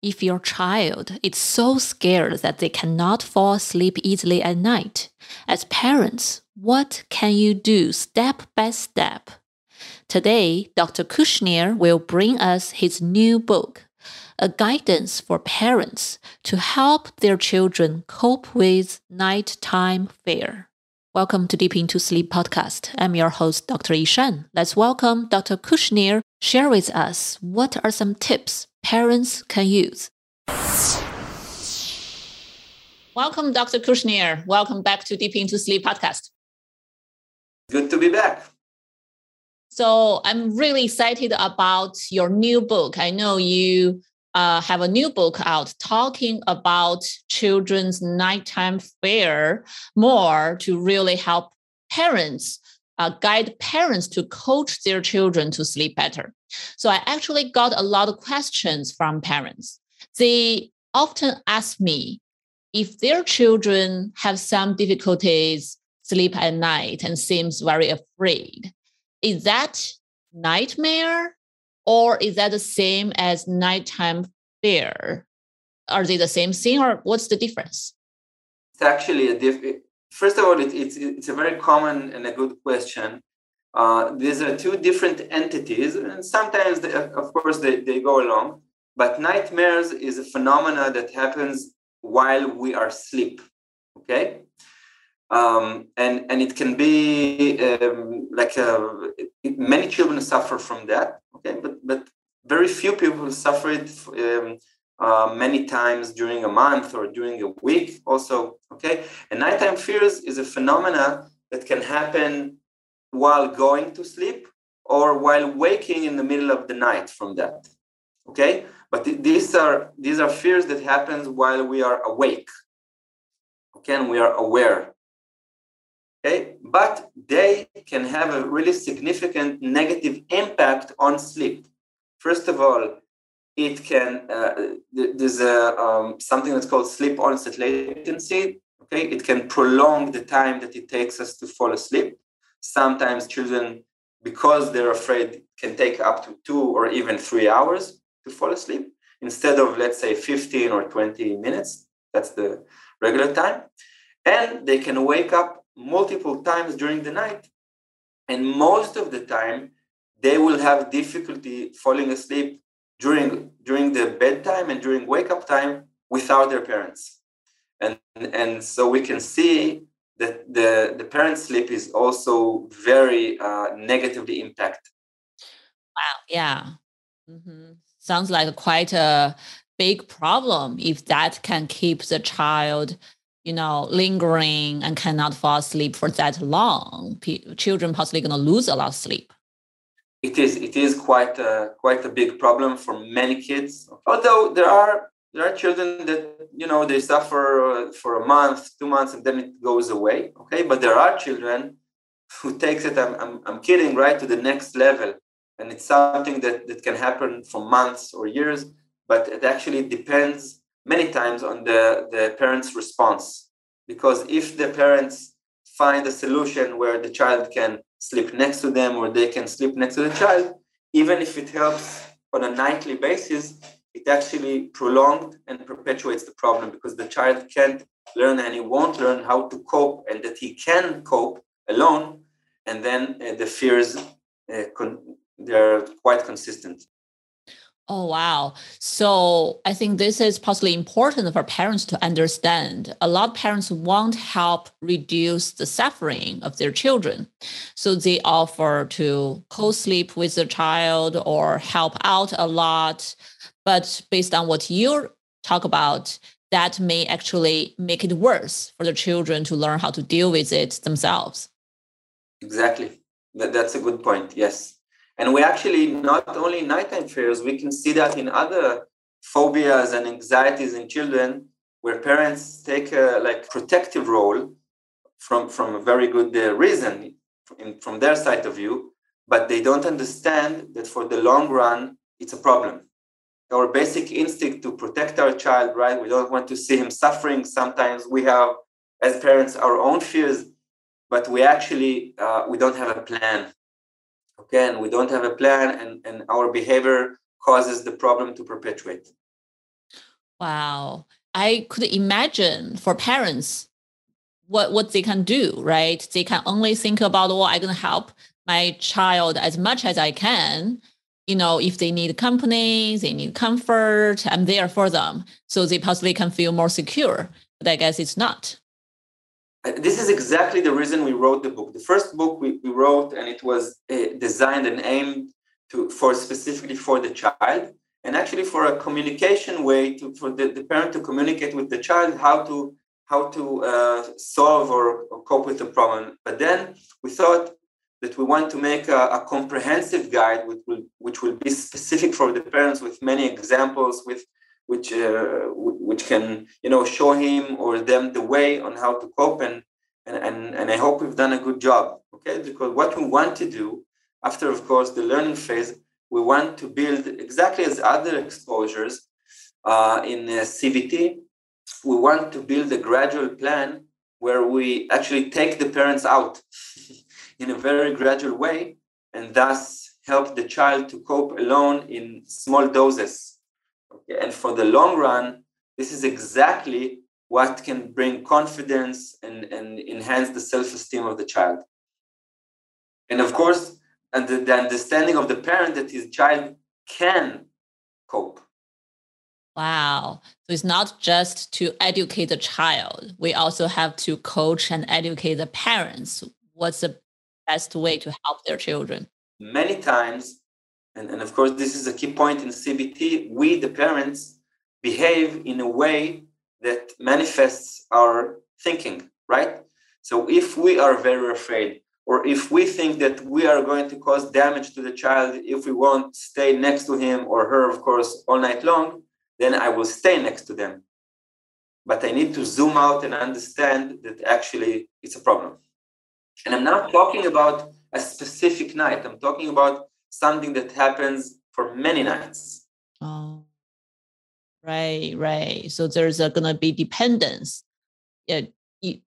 If your child is so scared that they cannot fall asleep easily at night, as parents, what can you do step by step? Today, Dr. Kushnir will bring us his new book, A Guidance for Parents to help their children cope with nighttime fear. Welcome to Deep Into Sleep podcast. I'm your host, Dr. Yishan. Let's welcome Dr. Kushnir. Share with us what are some tips parents can use. Welcome, Dr. Kushnir. Welcome back to Deep Into Sleep podcast. Good to be back. So, I'm really excited about your new book. I know you uh, have a new book out talking about children's nighttime fear more to really help parents uh, guide parents to coach their children to sleep better. So I actually got a lot of questions from parents. They often ask me if their children have some difficulties sleep at night and seems very afraid. Is that nightmare or is that the same as nighttime fear? Are they the same thing or what's the difference? It's actually a diff- first of all, it, it's it's a very common and a good question. Uh, these are two different entities, and sometimes, they, of course, they, they go along. But nightmares is a phenomena that happens while we are asleep. Okay, um, and and it can be um, like a, uh, it, many children suffer from that. Okay, but but very few people suffer it um, uh, many times during a month or during a week also okay and nighttime fears is a phenomena that can happen while going to sleep or while waking in the middle of the night from that okay? But th- these are these are fears that happens while we are awake okay? And we are aware okay? But they can have a really significant negative impact on sleep. First of all it can uh, there's a um, something that's called sleep onset latency okay? It can prolong the time that it takes us to fall asleep sometimes children because they're afraid can take up to two or even three hours to fall asleep instead of let's say 15 or 20 minutes. That's the regular time. And they can wake up multiple times during the night. And most of the time they will have difficulty falling asleep during during the bedtime and during wake up time without their parents. And and so we can see that the the parent sleep is also very uh, negatively impacted wow yeah mm-hmm. sounds like quite a big problem if that can keep the child you know lingering and cannot fall asleep for that long P- children possibly going to lose a lot of sleep it is it is quite a quite a big problem for many kids. Although there are there are children that you know they suffer uh, for a month, two months, and then it goes away. Okay, but there are children who takes it. I'm I'm, I'm kidding, right, to the next level, and it's something that that can happen for months or years. But it actually depends many times on the the parents' response, because if the parents find a solution where the child can sleep next to them or they can sleep next to the child, even if it helps on a nightly basis, it actually prolonged and perpetuates the problem because the child can't learn and he won't learn how to cope and that he can cope alone. And then uh, the fears, uh, con- they're quite consistent. Oh, wow. So I think this is possibly important for parents to understand. A lot of parents want help reduce the suffering of their children. So they offer to co sleep with the child or help out a lot. But based on what you talk about, that may actually make it worse for the children to learn how to deal with it themselves. Exactly. That, that's a good point. Yes. And we actually not only nighttime fears, we can see that in other phobias and anxieties in children where parents take a like protective role from, from a very good uh, reason in, from their side of view, but they don't understand that for the long run, it's a problem. Our basic instinct to protect our child, right? We don't want to see him suffering. Sometimes we have, as parents, our own fears, but we actually uh, we don't have a plan. Okay, and we don't have a plan, and, and our behavior causes the problem to perpetuate. Wow. I could imagine for parents what what they can do, right? They can only think about, well, I'm gonna help my child as much as I can. You know, if they need company, they need comfort, I'm there for them. So they possibly can feel more secure. But I guess it's not. This is exactly the reason we wrote the book. The first book we, we wrote, and it was uh, designed and aimed to for specifically for the child and actually for a communication way to for the, the parent to communicate with the child how to how to uh, solve or, or, cope with the problem but then we thought that we want to make a, a, comprehensive guide which will which will be specific for the parents with many examples with which uh, which can you know show him or them the way on how to cope and and, and I hope we've done a good job okay because what we want to do after, of course, the learning phase, we want to build exactly as other exposures uh, in uh, CBT. We want to build a gradual plan where we actually take the parents out in a very gradual way and thus help the child to cope alone in small doses. Okay? And for the long run, this is exactly what can bring confidence and, and enhance the self esteem of the child. And of course, and the, the understanding of the parent that his child can cope. Wow. So it's not just to educate the child. We also have to coach and educate the parents. What's the best way to help their children? Many times, and, and of course, this is a key point in CBT, we, the parents, behave in a way that manifests our thinking, right? So if we are very afraid, or if we think that we are going to cause damage to the child if we won't stay next to him or her, of course, all night long, then I will stay next to them. But I need to zoom out and understand that actually it's a problem. And I'm not talking about a specific night, I'm talking about something that happens for many nights. Oh, right, right. So there's going to be dependence yeah,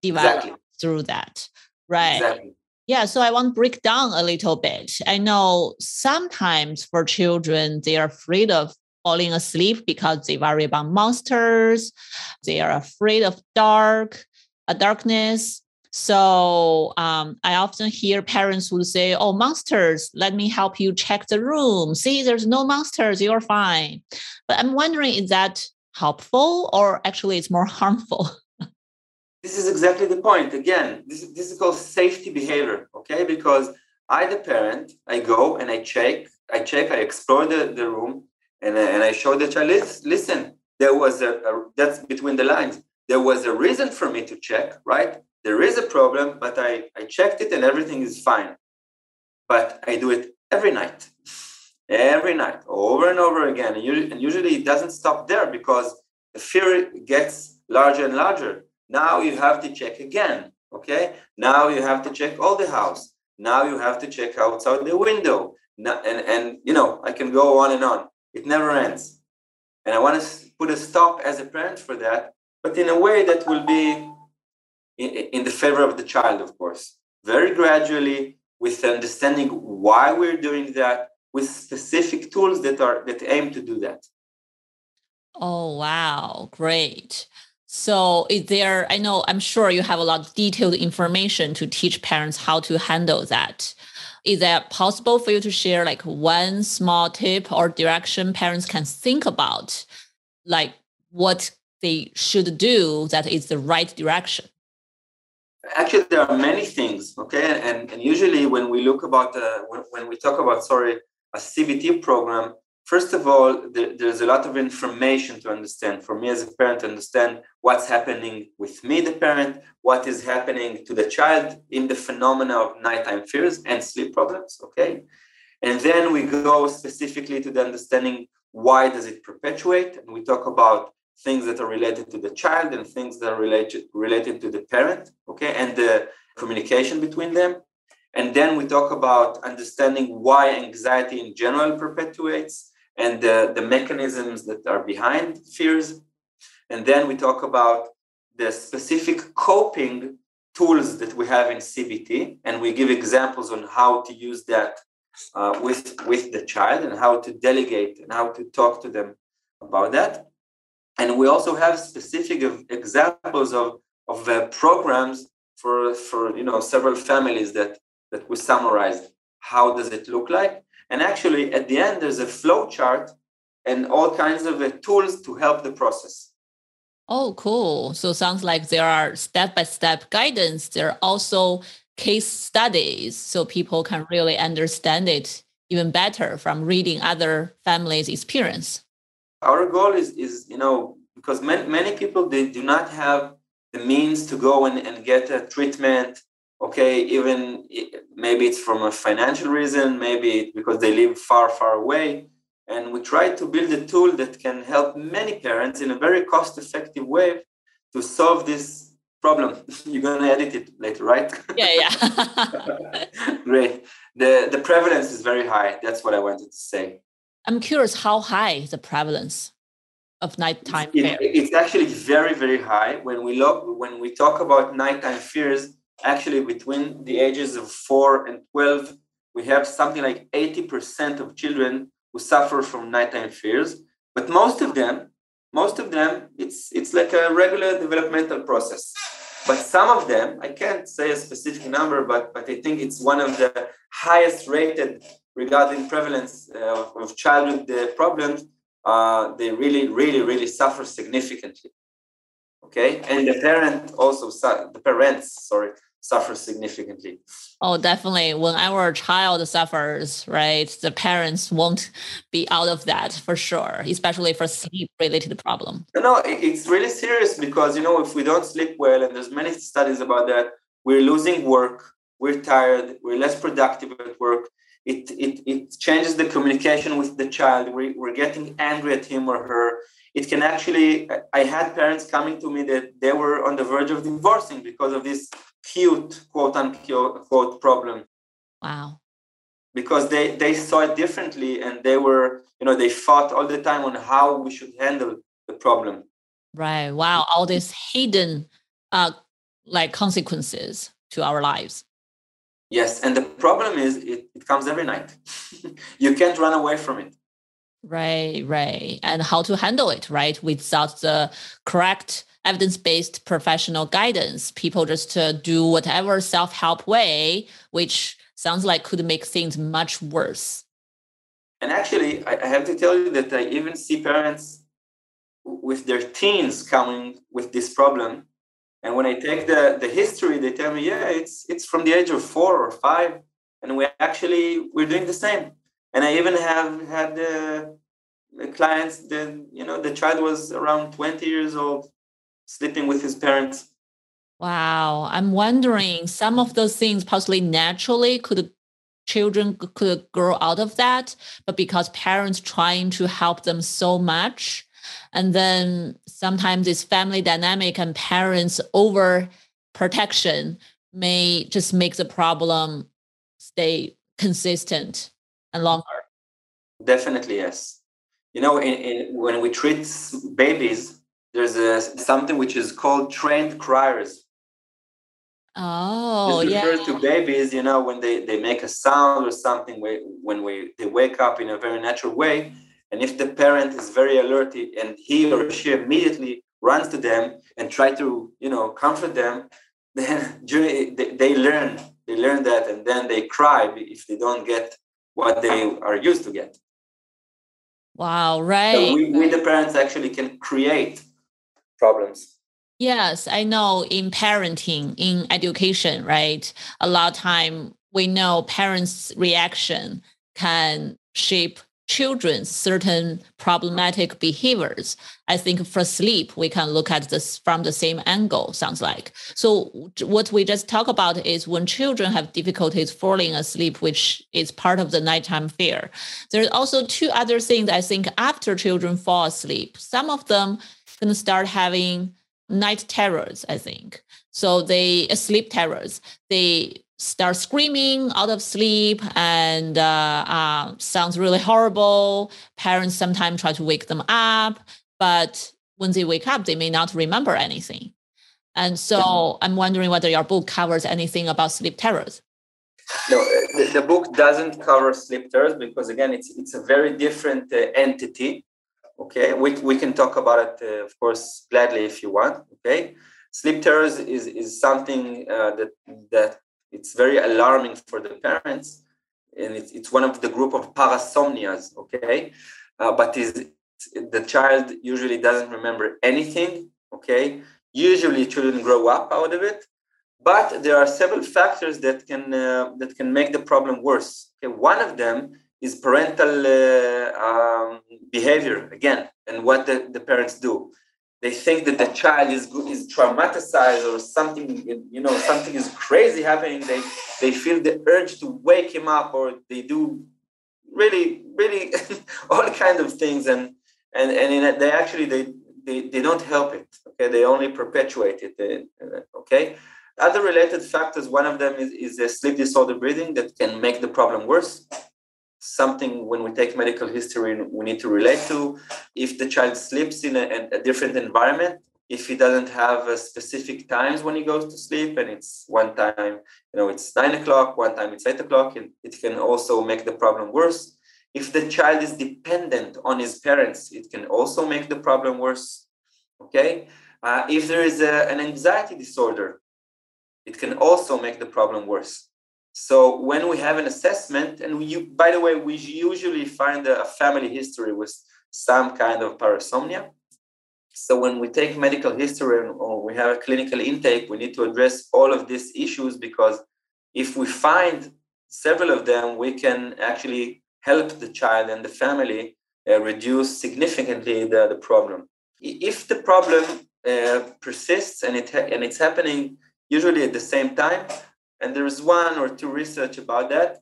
developed exactly. through that. Right. Exactly. Yeah, so I want to break down a little bit. I know sometimes for children, they are afraid of falling asleep because they worry about monsters. They are afraid of dark, a uh, darkness. So um, I often hear parents would say, "Oh, monsters! Let me help you check the room. See, there's no monsters. You're fine." But I'm wondering, is that helpful or actually it's more harmful? this is exactly the point. Again, this, this is called safety behavior, okay? Because I, the parent, I go and I check, I check, I explore the, the room, and, and I show the child, listen, there was a, a, that's between the lines. There was a reason for me to check, right? There is a problem, but I, I checked it and everything is fine. But I do it every night, every night, over and over again. And usually it doesn't stop there because the fear gets larger and larger now you have to check again. Okay. Now you have to check all the house. Now you have to check outside the window. And, and you know, I can go on and on. It never ends. And I want to put a stop as a parent for that, but in a way that will be in, the favor of the child, of course. Very gradually, with understanding why we're doing that, with specific tools that are that aim to do that. Oh wow, great. So is there, I know, I'm sure you have a lot of detailed information to teach parents how to handle that. Is that possible for you to share like one small tip or direction parents can think about, like what they should do that is the right direction? Actually, there are many things, okay? And, and usually when we look about, uh, when, when we talk about, sorry, a CBT program, first of all, there, there's a lot of information to understand for me as a parent to understand what's happening with me, the parent, what is happening to the child in the phenomena of nighttime fears and sleep problems. Okay. And then we go specifically to the understanding why does it perpetuate? And we talk about things that are related to the child and things that are related related to the parent, okay, and the communication between them. And then we talk about understanding why anxiety in general perpetuates and the, the mechanisms that are behind fears. And then we talk about the specific coping tools that we have in CBT, and we give examples on how to use that uh, with, with the child and how to delegate and how to talk to them about that. And we also have specific examples of, of uh, programs for, for you know several families that, that we summarized. How does it look like? And actually, at the end, there's a flow chart and all kinds of uh, tools to help the process. Oh, cool. So sounds like there are step-by-step guidance. There are also case studies so people can really understand it even better from reading other families' experience. Our goal is, is you know, because many, many people, they do not have the means to go and, and get a treatment okay even maybe it's from a financial reason maybe because they live far far away. And we try to build a tool that can help many parents in a very cost effective way to solve this problem. You're going to edit it later right? Yeah yeah. Great. The the prevalence is very high. That's what i wanted to say i'm curious how high the prevalence of nighttime it, it's actually very very high. When we look when we talk about nighttime fears actually between the ages of 4 and 12 we have something like 80% of children who suffer from nighttime fears. But most of them most of them it's it's like a regular developmental process. But some of them i can't say a specific number but but i think it's one of the highest rated regarding prevalence uh, of childhood uh, problems uh, they really really really suffer significantly okay and the parent also the parents sorry suffer significantly. Oh, definitely. When our child suffers, right, the parents won't be out of that for sure, especially for sleep related problem. No, it's really serious because, you know, if we don't sleep well, and there's many studies about that, we're losing work, we're tired, we're less productive at work. It, it, it changes the communication with the child. We, we're getting angry at him or her. It can actually i had parents coming to me that they were on the verge of divorcing because of this cute quote unquote problem. Wow. Because they they saw it differently and they were you know they fought all the time on how we should handle the problem. Right. Wow. All these hidden uh like consequences to our lives yes and the problem is it, it comes every night you can't run away from it Right, right. And how to handle it, right? Without the correct evidence based professional guidance. People just uh, do whatever self help way, which sounds like could make things much worse. And actually, I have to tell you that I even see parents with their teens coming with this problem. And when I take the, the history, they tell me, yeah, it's it's from the age of four or five. And we actually we're doing the same and I even have had uh, the clients that you know the child was around 20 years old, sleeping with his parents. Wow, I'm wondering some of those things possibly naturally could children could grow out of that, but because parents trying to help them so much, and then sometimes this family dynamic and parents over protection may just make the problem stay consistent and longer? Definitely, yes. You know, in, in, when we treat babies, there's a, something which is called trained criers. Oh, this refers yeah. to babies, you know, when they, they make a sound or something, when we they wake up in a very natural way, and if the parent is very alert and he or she immediately runs to them and try to, you know, comfort them, then they, learn they learn that, and then they cry if they don't get what they are used to get. Wow, right. So we, we, the parents, actually can create problems. Yes, I know in parenting, in education, right? A lot of time we know parents' reaction can shape children's certain problematic behaviors. I think for sleep, we can look at this from the same angle, sounds like. So, what we just talked about is when children have difficulties falling asleep, which is part of the nighttime fear. There's also two other things I think after children fall asleep, some of them gonna start having night terrors, I think. So they uh, sleep terrors. They start screaming out of sleep and uh, uh, sounds really horrible. Parents sometimes try to wake them up, but when they wake up, they may not remember anything. And so I'm wondering whether your book covers anything about sleep terrors. No, uh, the, the book doesn't cover sleep terrors because again, it's it's a very different uh, entity. Okay, we, we can talk about it, uh, of course, gladly if you want. Okay, sleep terrors is is something uh, that that it's very alarming for the parents, and it's, it's one of the group of parasomnias. Okay, uh, but is the child usually doesn't remember anything. Okay, usually children grow up out of it, but there are several factors that can uh, that can make the problem worse. Okay, one of them is parental uh, um, behavior again, and what the, the parents do. They think that the child is is traumatized or something, you know, something is crazy happening. They they feel the urge to wake him up, or they do really, really all kind of things, and and and they actually they, they they don't help it. Okay, they only perpetuate it. Uh, okay, other related factors, one of them is, is a sleep disorder breathing that can make the problem worse. Something when we take medical history, we need to relate to. If the child sleeps in a, a different environment, if he doesn't have specific times when he goes to sleep, and it's one time, you know, it's nine o'clock, one time it's eight o'clock, and it can also make the problem worse. If the child is dependent on his parents, it can also make the problem worse. Okay. Uh, if there is a, an anxiety disorder, it can also make the problem worse. So when we have an assessment, and we, by the way, we usually find a family history with some kind of parasomnia. So when we take medical history or we have a clinical intake, we need to address all of these issues because if we find several of them, we can actually help the child and the family uh, reduce significantly the, the problem. If the problem uh, persists and it ha- and it's happening usually at the same time. And there is one or two research about that,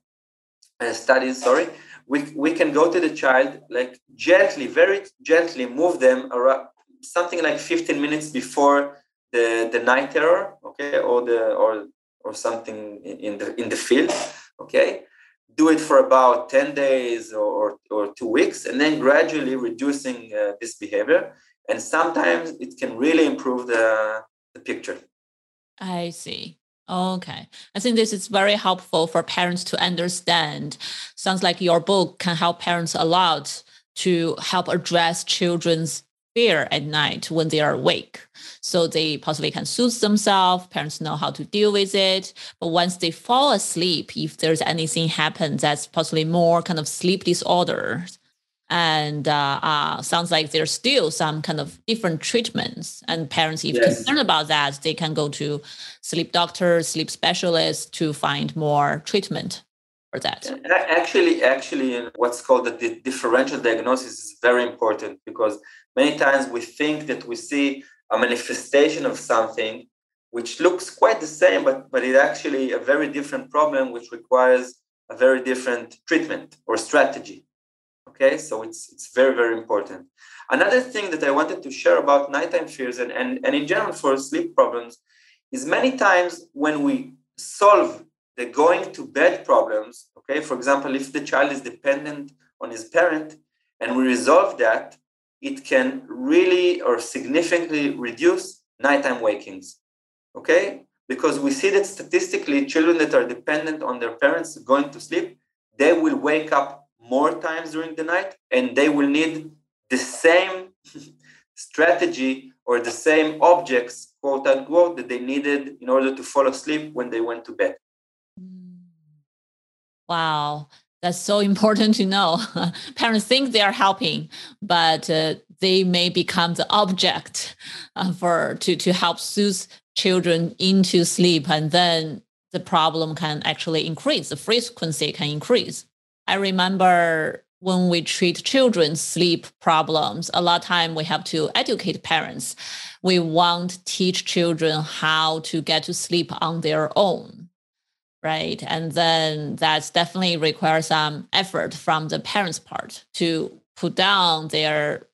uh, studies, sorry. We, we can go to the child, like gently, very gently move them around, something like 15 minutes before the, the night terror, okay, or the or or something in the in the field, okay. Do it for about 10 days or, or two weeks, and then gradually reducing uh, this behavior. And sometimes it can really improve the, the picture. I see. Okay. I think this is very helpful for parents to understand. Sounds like your book can help parents a lot to help address children's fear at night when they are awake. So they possibly can soothe themselves. Parents know how to deal with it. But once they fall asleep, if there's anything happen that's possibly more kind of sleep disorders, and uh, uh, sounds like there's still some kind of different treatments. And parents if yes. concerned about that they can go to sleep doctors sleep specialists to find more treatment for that. Actually actually what's called the differential diagnosis is very important because many times we think that we see a manifestation of something which looks quite the same but but it actually a very different problem which requires a very different treatment or strategy Okay, so it's it's very very important. Another thing that I wanted to share about nighttime fears and, and, and in general for sleep problems is many times when we solve the going to bed problems, okay, for example, if the child is dependent on his parent and we resolve that, it can really or significantly reduce nighttime wakings, okay? Because we see that statistically, children that are dependent on their parents going to sleep, they will wake up more times during the night and they will need the same strategy or the same objects quote unquote that they needed in order to fall asleep when they went to bed. Wow. That's so important to know. Parents think they are helping but uh, they may become the object uh, for to to help soothe children into sleep and then the problem can actually increase the frequency can increase I remember when we treat children's sleep problems, a lot of time we have to educate parents. We want to teach children how to get to sleep on their own, right? And then that's definitely requires some effort from the parents' part to put down their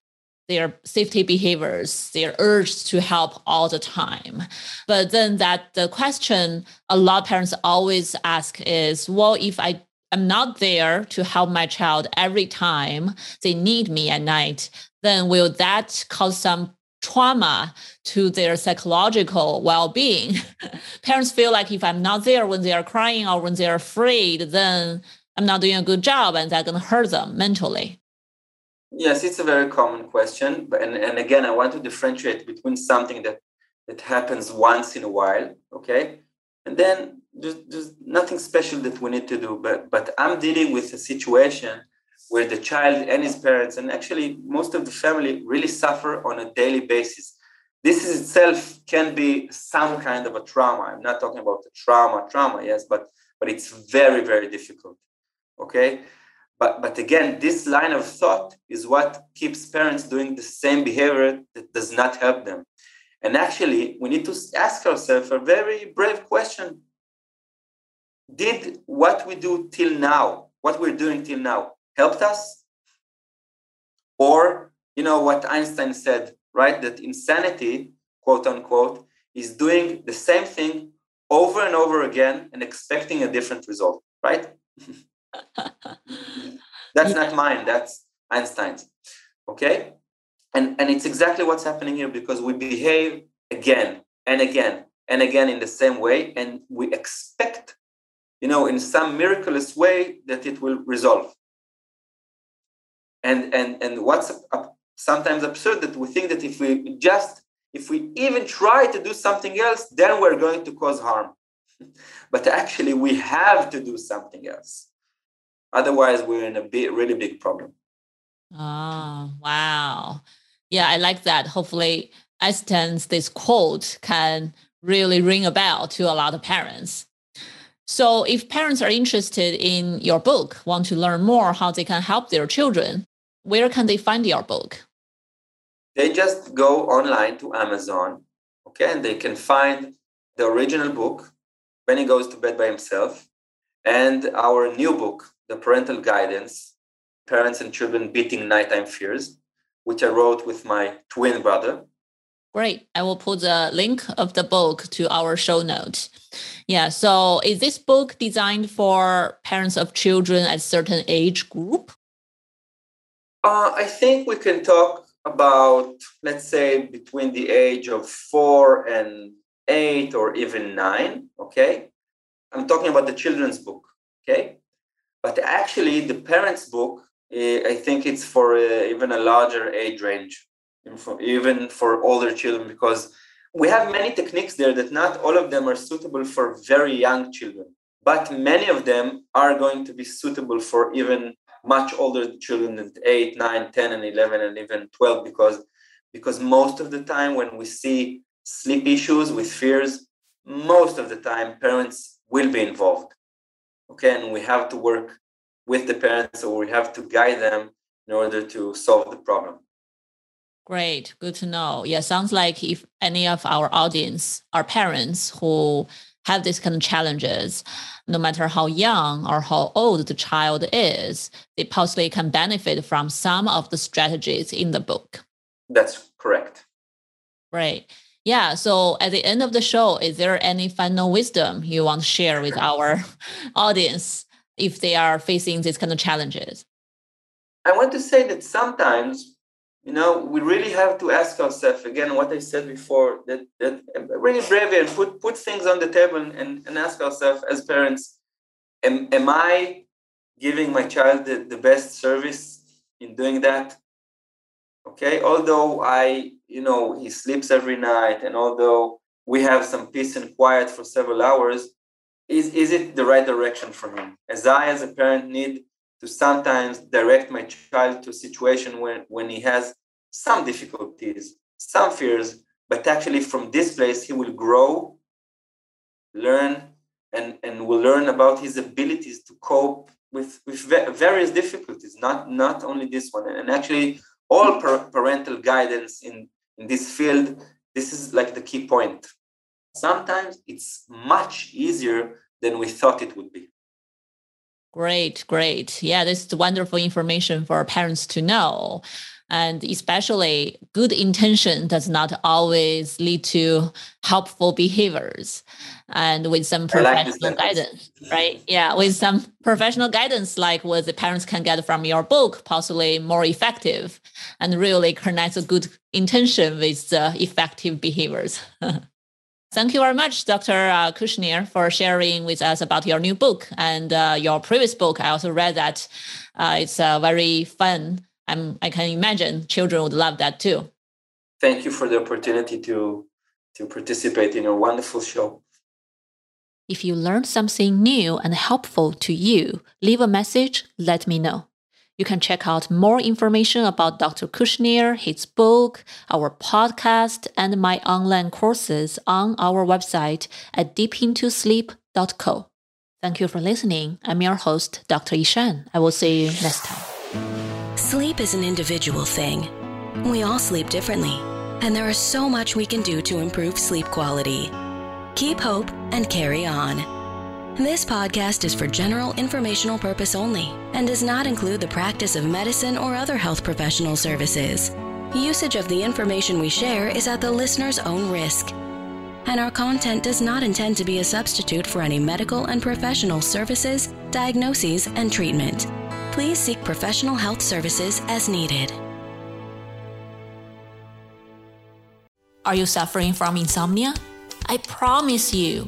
their safety behaviors, their urge to help all the time. But then that the question a lot of parents always ask is, well, if I am not there to help my child every time they need me at night, then will that cause some trauma to their psychological well-being? parents feel like if I'm not there when they are crying or when they're afraid, then I'm not doing a good job and that's going to hurt them mentally. Yes, it's a very common question. But, and, and again, I want to differentiate between something that, that happens once in a while, okay? And then there's, there's nothing special that we need to do. But, but I'm dealing with a situation where the child and his parents, and actually most of the family, really suffer on a daily basis. This is itself can be some kind of a trauma. I'm not talking about the trauma, trauma, yes, but but it's very, very difficult. Okay but but again this line of thought is what keeps parents doing the same behavior that does not help them and actually we need to ask ourselves a very brave question did what we do till now what we're doing till now helped us or you know what einstein said right that insanity quote unquote is doing the same thing over and over again and expecting a different result right that's yeah. not mine, that's Einstein's. Okay? And, and it's exactly what's happening here because we behave again and again and again in the same way, and we expect, you know, in some miraculous way that it will resolve. And and and what's sometimes absurd that we think that if we just if we even try to do something else, then we're going to cause harm. but actually, we have to do something else. Otherwise, we're in a big, really big problem. Oh, wow. Yeah, I like that. Hopefully, Einstein's this quote can really ring a bell to a lot of parents. So, if parents are interested in your book, want to learn more how they can help their children, where can they find your book? They just go online to Amazon, okay, and they can find the original book, When He Goes to Bed by Himself, and our new book, the parental guidance, parents and children beating nighttime fears, which I wrote with my twin brother. Great. I will put the link of the book to our show note. Yeah. So is this book designed for parents of children at certain age group? Uh, I think we can talk about, let's say, between the age of four and eight or even nine. Okay. I'm talking about the children's book. Okay. But actually, the parents' book, uh, I think it's for uh, even a larger age range, even for older children, because we have many techniques there that not all of them are suitable for very young children, but many of them are going to be suitable for even much older children than 8, 9, 10, and 11, and even 12, because, because most of the time when we see sleep issues with fears, most of the time parents will be involved. Okay and we have to work with the parents or we have to guide them in order to solve the problem great good to know yeah sounds like if any of our audience are parents who have these kind of challenges no matter how young or how old the child is they possibly can benefit from some of the strategies in the book that's correct Great. Yeah. So at the end of the show, is there any final wisdom you want to share with our audience if they are facing these kind of challenges? I want to say that sometimes, you know, we really have to ask ourselves again what I said before that that really brave and put put things on the table and, and ask ourselves as parents, am, am I giving my child the, the best service in doing that? Okay, although I you know he sleeps every night and although we have some peace and quiet for several hours is is it the right direction for him as i as a parent need to sometimes direct my child to a situation when when he has some difficulties some fears but actually from this place he will grow learn and and will learn about his abilities to cope with with various difficulties not not only this one and actually all parental guidance in in this field, this is like the key point. Sometimes it's much easier than we thought it would be. Great, great. Yeah, this is wonderful information for parents to know. And especially good intention does not always lead to helpful behaviors. And with some professional like guidance, right? Yeah, with some professional guidance, like what the parents can get from your book, possibly more effective and really connects a good intention with the effective behaviors. Thank you very much, Dr. Uh, Kushnir, for sharing with us about your new book and uh, your previous book. I also read that uh, it's uh, very fun. I'm, I can imagine children would love that too. Thank you for the opportunity to, to participate in your wonderful show. If you learned something new and helpful to you, leave a message, let me know. You can check out more information about Dr. Kushnir, his book, our podcast, and my online courses on our website at deepintosleep.co. Thank you for listening. I'm your host, Dr. Yishan. I will see you next time. Sleep is an individual thing. We all sleep differently, and there is so much we can do to improve sleep quality. Keep hope and carry on. This podcast is for general informational purpose only and does not include the practice of medicine or other health professional services. Usage of the information we share is at the listener's own risk. And our content does not intend to be a substitute for any medical and professional services, diagnoses, and treatment. Please seek professional health services as needed. Are you suffering from insomnia? I promise you,